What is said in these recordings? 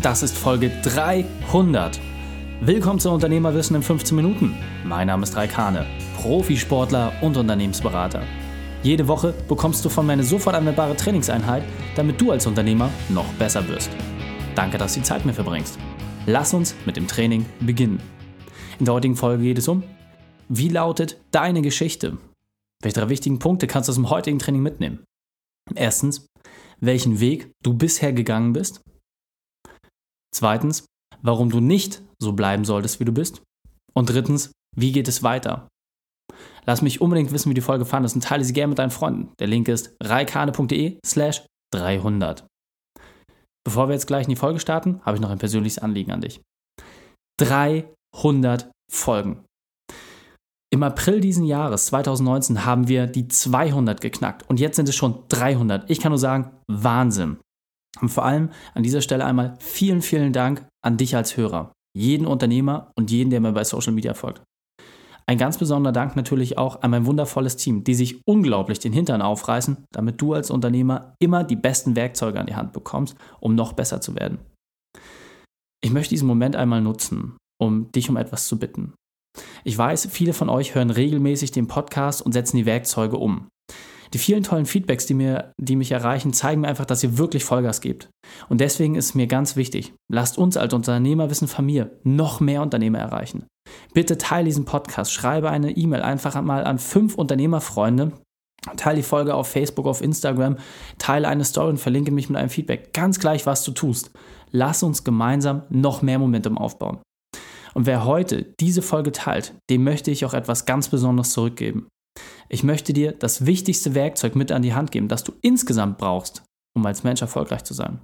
Das ist Folge 300. Willkommen zu Unternehmerwissen in 15 Minuten. Mein Name ist Raikane, Profisportler und Unternehmensberater. Jede Woche bekommst du von mir eine sofort anwendbare Trainingseinheit, damit du als Unternehmer noch besser wirst. Danke, dass du die Zeit mir verbringst. Lass uns mit dem Training beginnen. In der heutigen Folge geht es um, wie lautet deine Geschichte? Welche drei wichtigen Punkte kannst du aus dem heutigen Training mitnehmen? Erstens, welchen Weg du bisher gegangen bist. Zweitens, warum du nicht so bleiben solltest, wie du bist. Und drittens, wie geht es weiter? Lass mich unbedingt wissen, wie die Folge fandest und teile sie gerne mit deinen Freunden. Der Link ist reikane.de slash 300. Bevor wir jetzt gleich in die Folge starten, habe ich noch ein persönliches Anliegen an dich. 300 Folgen. Im April diesen Jahres, 2019, haben wir die 200 geknackt und jetzt sind es schon 300. Ich kann nur sagen, Wahnsinn. Und vor allem an dieser Stelle einmal vielen, vielen Dank an dich als Hörer, jeden Unternehmer und jeden, der mir bei Social Media folgt. Ein ganz besonderer Dank natürlich auch an mein wundervolles Team, die sich unglaublich den Hintern aufreißen, damit du als Unternehmer immer die besten Werkzeuge an die Hand bekommst, um noch besser zu werden. Ich möchte diesen Moment einmal nutzen, um dich um etwas zu bitten. Ich weiß, viele von euch hören regelmäßig den Podcast und setzen die Werkzeuge um. Die vielen tollen Feedbacks, die, mir, die mich erreichen, zeigen mir einfach, dass ihr wirklich Vollgas gebt. Und deswegen ist mir ganz wichtig, lasst uns als Unternehmerwissen Familie noch mehr Unternehmer erreichen. Bitte teile diesen Podcast, schreibe eine E-Mail einfach mal an fünf Unternehmerfreunde, teile die Folge auf Facebook, auf Instagram, teile eine Story und verlinke mich mit einem Feedback. Ganz gleich, was du tust. Lass uns gemeinsam noch mehr Momentum aufbauen. Und wer heute diese Folge teilt, dem möchte ich auch etwas ganz Besonderes zurückgeben. Ich möchte dir das wichtigste Werkzeug mit an die Hand geben, das du insgesamt brauchst, um als Mensch erfolgreich zu sein.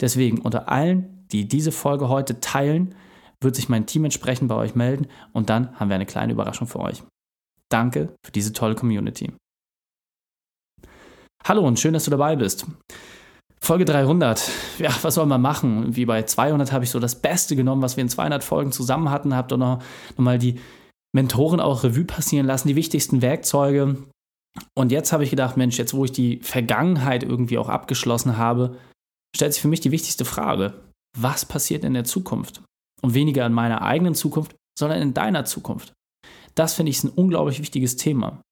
Deswegen unter allen, die diese Folge heute teilen, wird sich mein Team entsprechend bei euch melden und dann haben wir eine kleine Überraschung für euch. Danke für diese tolle Community. Hallo und schön, dass du dabei bist. Folge 300. Ja, was soll man machen? Wie bei 200 habe ich so das Beste genommen, was wir in 200 Folgen zusammen hatten, habe dann noch, noch mal die Mentoren auch Revue passieren lassen, die wichtigsten Werkzeuge. Und jetzt habe ich gedacht, Mensch, jetzt wo ich die Vergangenheit irgendwie auch abgeschlossen habe, stellt sich für mich die wichtigste Frage. Was passiert in der Zukunft? Und weniger in meiner eigenen Zukunft, sondern in deiner Zukunft. Das finde ich ein unglaublich wichtiges Thema.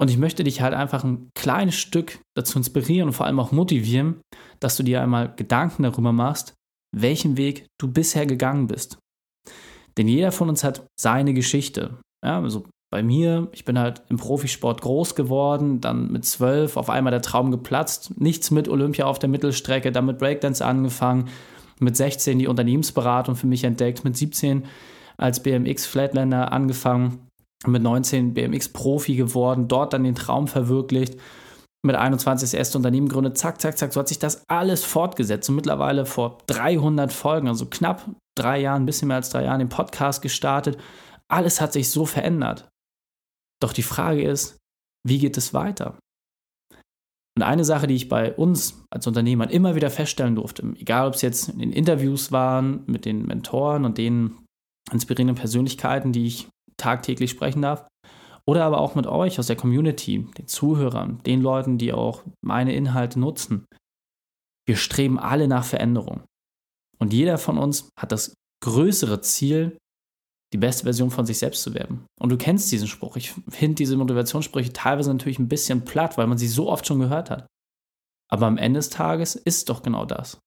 Und ich möchte dich halt einfach ein kleines Stück dazu inspirieren und vor allem auch motivieren, dass du dir einmal Gedanken darüber machst, welchen Weg du bisher gegangen bist. Denn jeder von uns hat seine Geschichte. Ja, also bei mir, ich bin halt im Profisport groß geworden, dann mit zwölf auf einmal der Traum geplatzt, nichts mit Olympia auf der Mittelstrecke, dann mit Breakdance angefangen, mit 16 die Unternehmensberatung für mich entdeckt, mit 17 als BMX Flatlander angefangen, mit 19 BMX-Profi geworden, dort dann den Traum verwirklicht, mit 21 das erste Unternehmen gegründet, zack, zack, zack, so hat sich das alles fortgesetzt. Und mittlerweile vor 300 Folgen, also knapp drei Jahren, ein bisschen mehr als drei Jahren, den Podcast gestartet. Alles hat sich so verändert. Doch die Frage ist, wie geht es weiter? Und eine Sache, die ich bei uns als Unternehmern immer wieder feststellen durfte, egal ob es jetzt in den Interviews waren mit den Mentoren und den inspirierenden Persönlichkeiten, die ich tagtäglich sprechen darf, oder aber auch mit euch aus der Community, den Zuhörern, den Leuten, die auch meine Inhalte nutzen. Wir streben alle nach Veränderung. Und jeder von uns hat das größere Ziel, die beste Version von sich selbst zu werden. Und du kennst diesen Spruch. Ich finde diese Motivationssprüche teilweise natürlich ein bisschen platt, weil man sie so oft schon gehört hat. Aber am Ende des Tages ist doch genau das.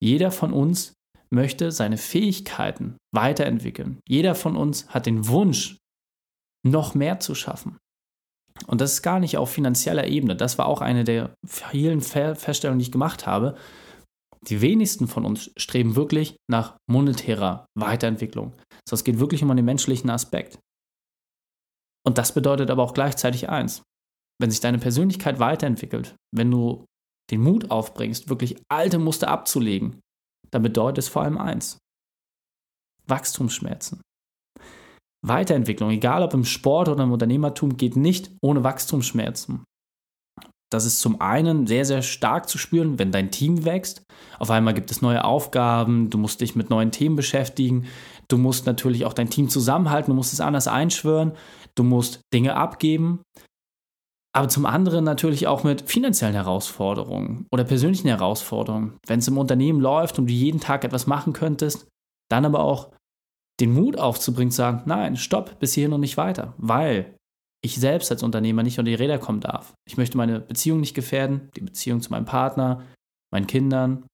Jeder von uns möchte seine Fähigkeiten weiterentwickeln. Jeder von uns hat den Wunsch, noch mehr zu schaffen. Und das ist gar nicht auf finanzieller Ebene. Das war auch eine der vielen Feststellungen, die ich gemacht habe. Die wenigsten von uns streben wirklich nach monetärer Weiterentwicklung. Also es geht wirklich um den menschlichen Aspekt. Und das bedeutet aber auch gleichzeitig eins. Wenn sich deine Persönlichkeit weiterentwickelt, wenn du den Mut aufbringst, wirklich alte Muster abzulegen, dann bedeutet es vor allem eins. Wachstumsschmerzen. Weiterentwicklung, egal ob im Sport oder im Unternehmertum, geht nicht ohne Wachstumsschmerzen. Das ist zum einen sehr, sehr stark zu spüren, wenn dein Team wächst. Auf einmal gibt es neue Aufgaben, du musst dich mit neuen Themen beschäftigen, du musst natürlich auch dein Team zusammenhalten, du musst es anders einschwören, du musst Dinge abgeben. aber zum anderen natürlich auch mit finanziellen Herausforderungen oder persönlichen Herausforderungen. Wenn es im Unternehmen läuft und du jeden Tag etwas machen könntest, dann aber auch den Mut aufzubringen, zu sagen, nein, stopp, bis hierhin und nicht weiter, weil ich selbst als Unternehmer nicht unter die Räder kommen darf. Ich möchte meine Beziehung nicht gefährden, die Beziehung zu meinem Partner, meinen Kindern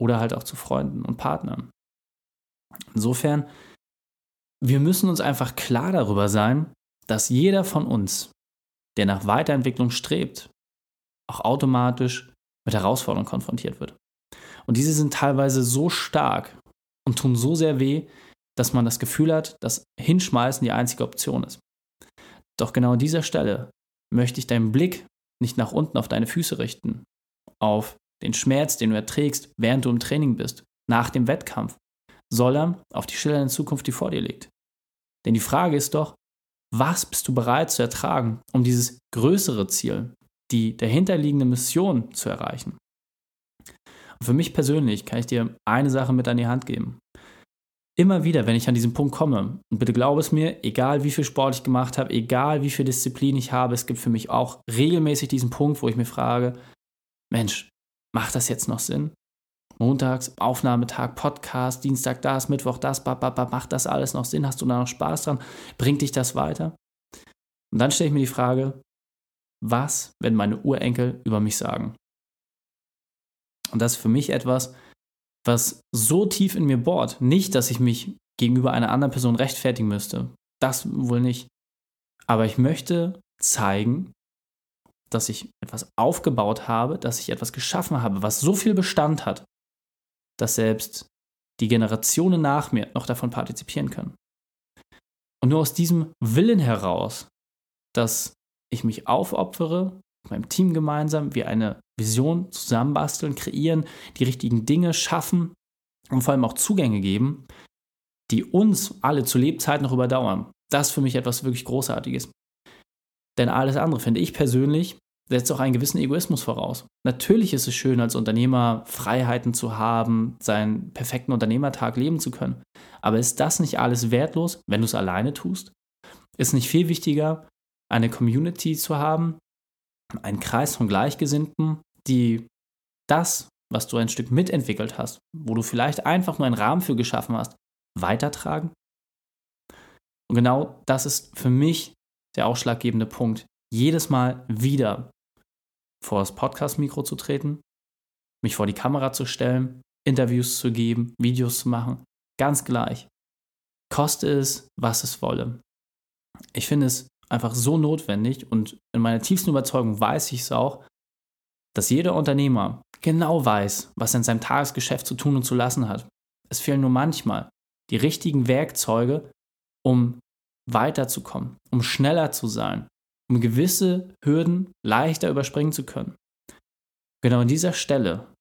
oder halt auch zu Freunden und Partnern. Insofern, wir müssen uns einfach klar darüber sein, dass jeder von uns, der nach Weiterentwicklung strebt, auch automatisch mit Herausforderungen konfrontiert wird. Und diese sind teilweise so stark und tun so sehr weh, dass man das Gefühl hat, dass Hinschmeißen die einzige Option ist. Doch genau an dieser Stelle möchte ich deinen Blick nicht nach unten auf deine Füße richten, auf den Schmerz, den du erträgst, während du im Training bist, nach dem Wettkampf, sondern auf die schillernde Zukunft, die vor dir liegt. Denn die Frage ist doch, was bist du bereit zu ertragen, um dieses größere Ziel, die dahinterliegende Mission zu erreichen? Und für mich persönlich kann ich dir eine Sache mit an die Hand geben. Immer wieder, wenn ich an diesen Punkt komme, und bitte glaube es mir, egal wie viel Sport ich gemacht habe, egal wie viel Disziplin ich habe, es gibt für mich auch regelmäßig diesen Punkt, wo ich mir frage, Mensch, macht das jetzt noch Sinn? Montags, Aufnahmetag, Podcast, Dienstag das, Mittwoch das, bababa, macht das alles noch Sinn? Hast du da noch Spaß dran? Bringt dich das weiter? Und dann stelle ich mir die Frage, was, wenn meine Urenkel über mich sagen? Und das ist für mich etwas, was so tief in mir bohrt. Nicht, dass ich mich gegenüber einer anderen Person rechtfertigen müsste. Das wohl nicht. Aber ich möchte zeigen, dass ich etwas aufgebaut habe, dass ich etwas geschaffen habe, was so viel Bestand hat, dass selbst die Generationen nach mir noch davon partizipieren können. Und nur aus diesem Willen heraus, dass ich mich aufopfere, meinem Team gemeinsam, wir eine Vision zusammenbasteln, kreieren, die richtigen Dinge schaffen und vor allem auch Zugänge geben, die uns alle zu Lebzeiten noch überdauern. Das ist für mich etwas wirklich Großartiges. Denn alles andere, finde ich persönlich, setzt auch einen gewissen Egoismus voraus. Natürlich ist es schön, als Unternehmer Freiheiten zu haben, seinen perfekten Unternehmertag leben zu können. Aber ist das nicht alles wertlos, wenn du es alleine tust? Ist nicht viel wichtiger, eine Community zu haben, einen Kreis von Gleichgesinnten, die das, was du ein Stück mitentwickelt hast, wo du vielleicht einfach nur einen Rahmen für geschaffen hast, weitertragen? Und genau das ist für mich der ausschlaggebende Punkt. Jedes Mal wieder vor das Podcast-Mikro zu treten, mich vor die Kamera zu stellen, Interviews zu geben, Videos zu machen. Ganz gleich. Koste es, was es wolle. Ich finde es einfach so notwendig und in meiner tiefsten Überzeugung weiß ich es auch, dass jeder Unternehmer genau weiß, was er in seinem Tagesgeschäft zu tun und zu lassen hat. Es fehlen nur manchmal die richtigen Werkzeuge, um weiterzukommen, um schneller zu sein, um gewisse Hürden leichter überspringen zu können. Genau an dieser Stelle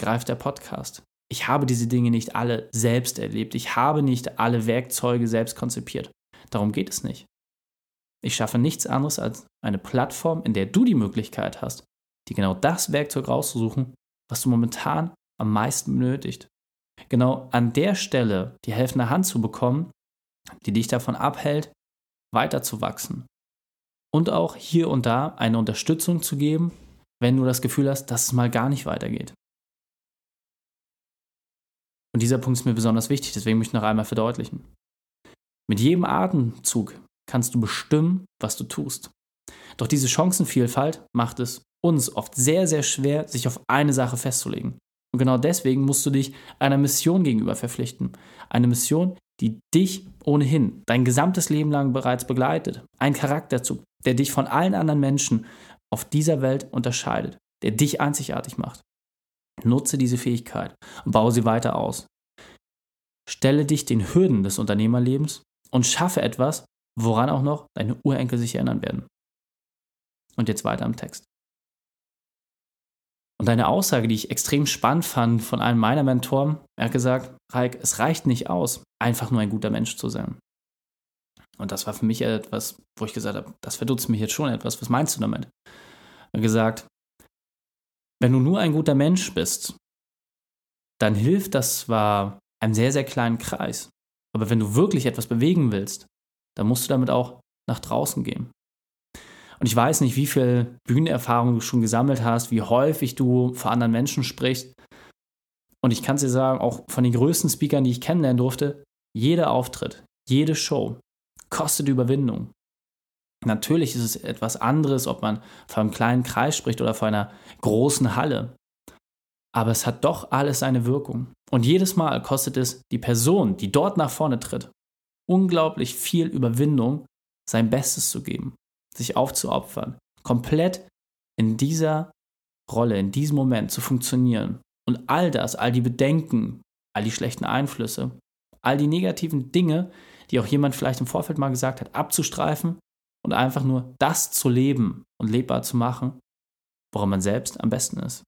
greift der Podcast. Ich habe diese Dinge nicht alle selbst erlebt. Ich habe nicht alle Werkzeuge selbst konzipiert. Darum geht es nicht. Ich schaffe nichts anderes als eine Plattform, in der du die Möglichkeit hast, dir genau das Werkzeug rauszusuchen, was du momentan am meisten benötigt. Genau an der Stelle die helfende Hand zu bekommen, die dich davon abhält, weiterzuwachsen, und auch hier und da eine Unterstützung zu geben, wenn du das Gefühl hast, dass es mal gar nicht weitergeht. Und dieser Punkt ist mir besonders wichtig, deswegen möchte ich noch einmal verdeutlichen. Mit jedem Atemzug kannst du bestimmen, was du tust. Doch diese Chancenvielfalt macht es uns oft sehr, sehr schwer, sich auf eine Sache festzulegen. Und genau deswegen musst du dich einer Mission gegenüber verpflichten. Eine Mission, die dich ohnehin dein gesamtes Leben lang bereits begleitet. Ein Charakterzug, der dich von allen anderen Menschen auf dieser Welt unterscheidet, der dich einzigartig macht. Nutze diese Fähigkeit und baue sie weiter aus. Stelle dich den Hürden des Unternehmerlebens und schaffe etwas, woran auch noch deine Urenkel sich erinnern werden. Und jetzt weiter im Text. Und eine Aussage, die ich extrem spannend fand von einem meiner Mentoren, er hat gesagt, Raik, es reicht nicht aus, einfach nur ein guter Mensch zu sein. Und das war für mich etwas, wo ich gesagt habe, das verdutzt mich jetzt schon etwas. Was meinst du damit? Er hat gesagt, wenn du nur ein guter Mensch bist, dann hilft das zwar einem sehr, sehr kleinen Kreis. Aber wenn du wirklich etwas bewegen willst, dann musst du damit auch nach draußen gehen. Und ich weiß nicht, wie viel Bühnenerfahrung du schon gesammelt hast, wie häufig du vor anderen Menschen sprichst. Und ich kann dir sagen, auch von den größten Speakern, die ich kennenlernen durfte, jeder Auftritt, jede Show kostet Überwindung. Natürlich ist es etwas anderes, ob man vor einem kleinen Kreis spricht oder vor einer großen Halle. Aber es hat doch alles seine Wirkung. Und jedes Mal kostet es die Person, die dort nach vorne tritt, unglaublich viel Überwindung, sein Bestes zu geben, sich aufzuopfern, komplett in dieser Rolle, in diesem Moment zu funktionieren. Und all das, all die Bedenken, all die schlechten Einflüsse, all die negativen Dinge, die auch jemand vielleicht im Vorfeld mal gesagt hat, abzustreifen und einfach nur das zu leben und lebbar zu machen, woran man selbst am besten ist.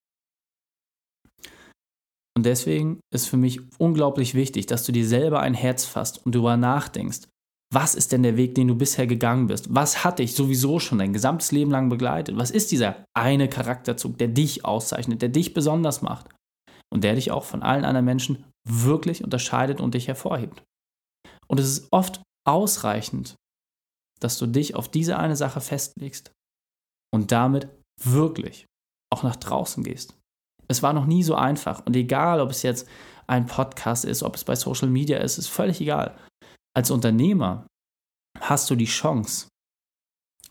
Und deswegen ist für mich unglaublich wichtig, dass du dir selber ein Herz fasst und darüber nachdenkst, was ist denn der Weg, den du bisher gegangen bist? Was hat dich sowieso schon dein gesamtes Leben lang begleitet? Was ist dieser eine Charakterzug, der dich auszeichnet, der dich besonders macht und der dich auch von allen anderen Menschen wirklich unterscheidet und dich hervorhebt? Und es ist oft ausreichend, dass du dich auf diese eine Sache festlegst und damit wirklich auch nach draußen gehst. Es war noch nie so einfach und egal, ob es jetzt ein Podcast ist, ob es bei Social Media ist, ist völlig egal. Als Unternehmer hast du die Chance,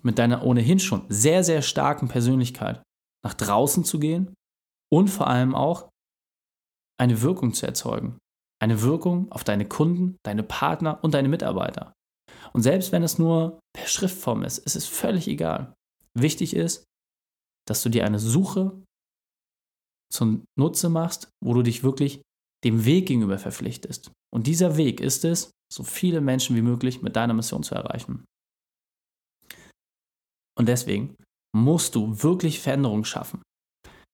mit deiner ohnehin schon sehr, sehr starken Persönlichkeit nach draußen zu gehen und vor allem auch eine Wirkung zu erzeugen. Eine Wirkung auf deine Kunden, deine Partner und deine Mitarbeiter. Und selbst wenn es nur per Schriftform ist, ist es völlig egal. Wichtig ist, dass du dir eine Suche zum Nutze machst, wo du dich wirklich dem Weg gegenüber verpflichtest. Und dieser Weg ist es, so viele Menschen wie möglich mit deiner Mission zu erreichen. Und deswegen musst du wirklich Veränderungen schaffen.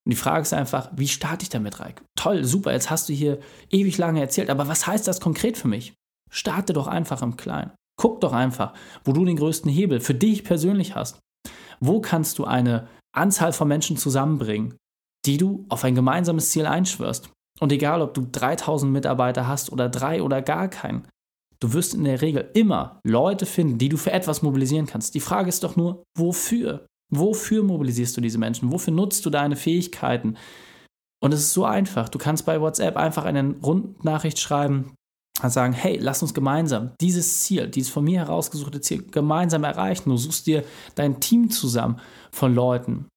Und die Frage ist einfach, wie starte ich damit, Reik? Toll, super, jetzt hast du hier ewig lange erzählt, aber was heißt das konkret für mich? Starte doch einfach im Kleinen. Guck doch einfach, wo du den größten Hebel für dich persönlich hast. Wo kannst du eine Anzahl von Menschen zusammenbringen, die du auf ein gemeinsames Ziel einschwörst? Und egal, ob du 3000 Mitarbeiter hast oder drei oder gar keinen, du wirst in der Regel immer Leute finden, die du für etwas mobilisieren kannst. Die Frage ist doch nur, wofür? Wofür mobilisierst du diese Menschen? Wofür nutzt du deine Fähigkeiten? Und es ist so einfach. Du kannst bei WhatsApp einfach eine Rundnachricht schreiben, sagen, hey, lass uns gemeinsam dieses Ziel, dieses von mir herausgesuchte Ziel gemeinsam erreichen. Du suchst dir dein Team zusammen von Leuten.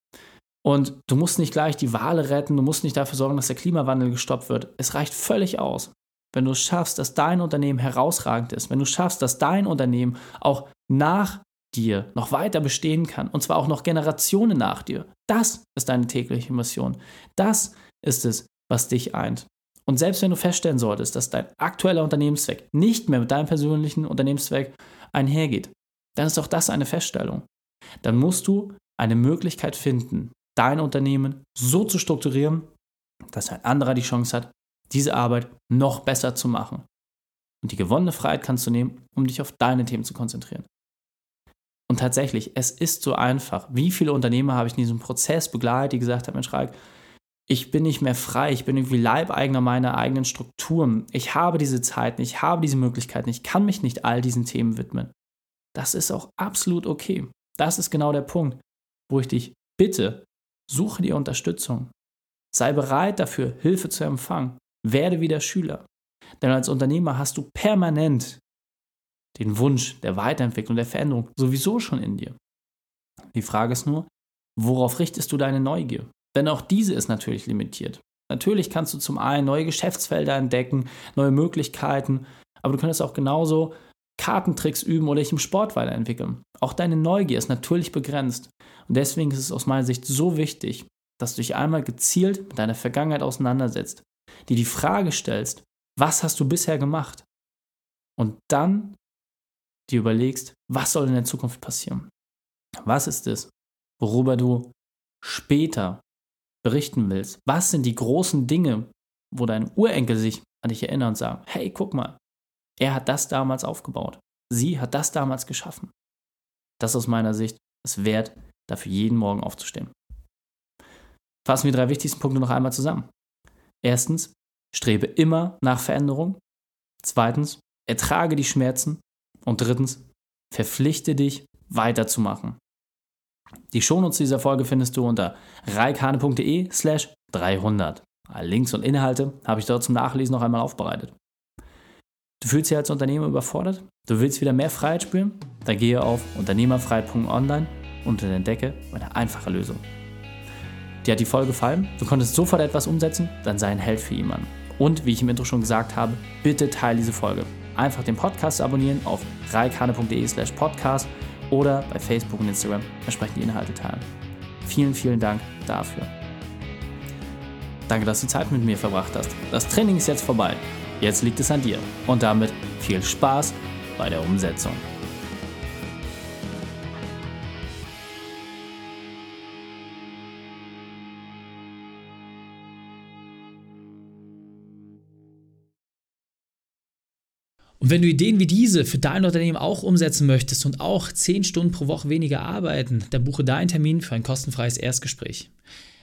Und du musst nicht gleich die Wale retten, du musst nicht dafür sorgen, dass der Klimawandel gestoppt wird. Es reicht völlig aus, wenn du es schaffst, dass dein Unternehmen herausragend ist, wenn du schaffst, dass dein Unternehmen auch nach dir noch weiter bestehen kann, und zwar auch noch Generationen nach dir. Das ist deine tägliche Mission. Das ist es, was dich eint. Und selbst wenn du feststellen solltest, dass dein aktueller Unternehmenszweck nicht mehr mit deinem persönlichen Unternehmenszweck einhergeht, dann ist auch das eine Feststellung. Dann musst du eine Möglichkeit finden, dein Unternehmen so zu strukturieren, dass ein anderer die Chance hat, diese Arbeit noch besser zu machen. Und die gewonnene Freiheit kannst du nehmen, um dich auf deine Themen zu konzentrieren. Und tatsächlich, es ist so einfach. Wie viele Unternehmer habe ich in diesem Prozess begleitet, die gesagt haben, Mensch, Raik, ich bin nicht mehr frei, ich bin irgendwie Leibeigner meiner eigenen Strukturen. Ich habe diese Zeiten, ich habe diese Möglichkeiten, ich kann mich nicht all diesen Themen widmen. Das ist auch absolut okay. Das ist genau der Punkt, wo ich dich bitte, suche dir Unterstützung. Sei bereit dafür, Hilfe zu empfangen. Werde wieder Schüler. Denn als Unternehmer hast du permanent den Wunsch der Weiterentwicklung, der Veränderung sowieso schon in dir. Die Frage ist nur, worauf richtest du deine Neugier? Denn auch diese ist natürlich limitiert. Natürlich kannst du zum einen neue Geschäftsfelder entdecken, neue Möglichkeiten, aber du könntest auch genauso Kartentricks üben oder dich im Sport weiterentwickeln. Auch deine Neugier ist natürlich begrenzt. Und deswegen ist es aus meiner Sicht so wichtig, dass du dich einmal gezielt mit deiner Vergangenheit auseinandersetzt, dir die Frage stellst, was hast du bisher gemacht? Und dann dir überlegst, was soll in der Zukunft passieren? Was ist es, worüber du später berichten willst. Was sind die großen Dinge, wo dein Urenkel sich an dich erinnert und sagt, hey, guck mal, er hat das damals aufgebaut. Sie hat das damals geschaffen. Das ist aus meiner Sicht es wert, dafür jeden Morgen aufzustehen. Fassen wir die drei wichtigsten Punkte noch einmal zusammen. Erstens, strebe immer nach Veränderung. Zweitens, ertrage die Schmerzen. Und drittens, verpflichte dich, weiterzumachen. Die Shownotes dieser Folge findest du unter reikane.de slash 300. Alle Links und Inhalte habe ich dort zum Nachlesen noch einmal aufbereitet. Du fühlst dich als Unternehmer überfordert? Du willst wieder mehr Freiheit spüren? Dann gehe auf unternehmerfreiheit.online und entdecke eine einfache Lösung. Dir hat die Folge gefallen? Du konntest sofort etwas umsetzen? Dann sei ein Held für jemanden. Und wie ich im Intro schon gesagt habe, bitte teile diese Folge. Einfach den Podcast abonnieren auf reikane.de slash podcast oder bei Facebook und Instagram entsprechend die Inhalte teilen. Vielen, vielen Dank dafür. Danke, dass du Zeit mit mir verbracht hast. Das Training ist jetzt vorbei. Jetzt liegt es an dir. Und damit viel Spaß bei der Umsetzung. Und wenn du Ideen wie diese für dein Unternehmen auch umsetzen möchtest und auch 10 Stunden pro Woche weniger arbeiten, dann buche deinen Termin für ein kostenfreies Erstgespräch.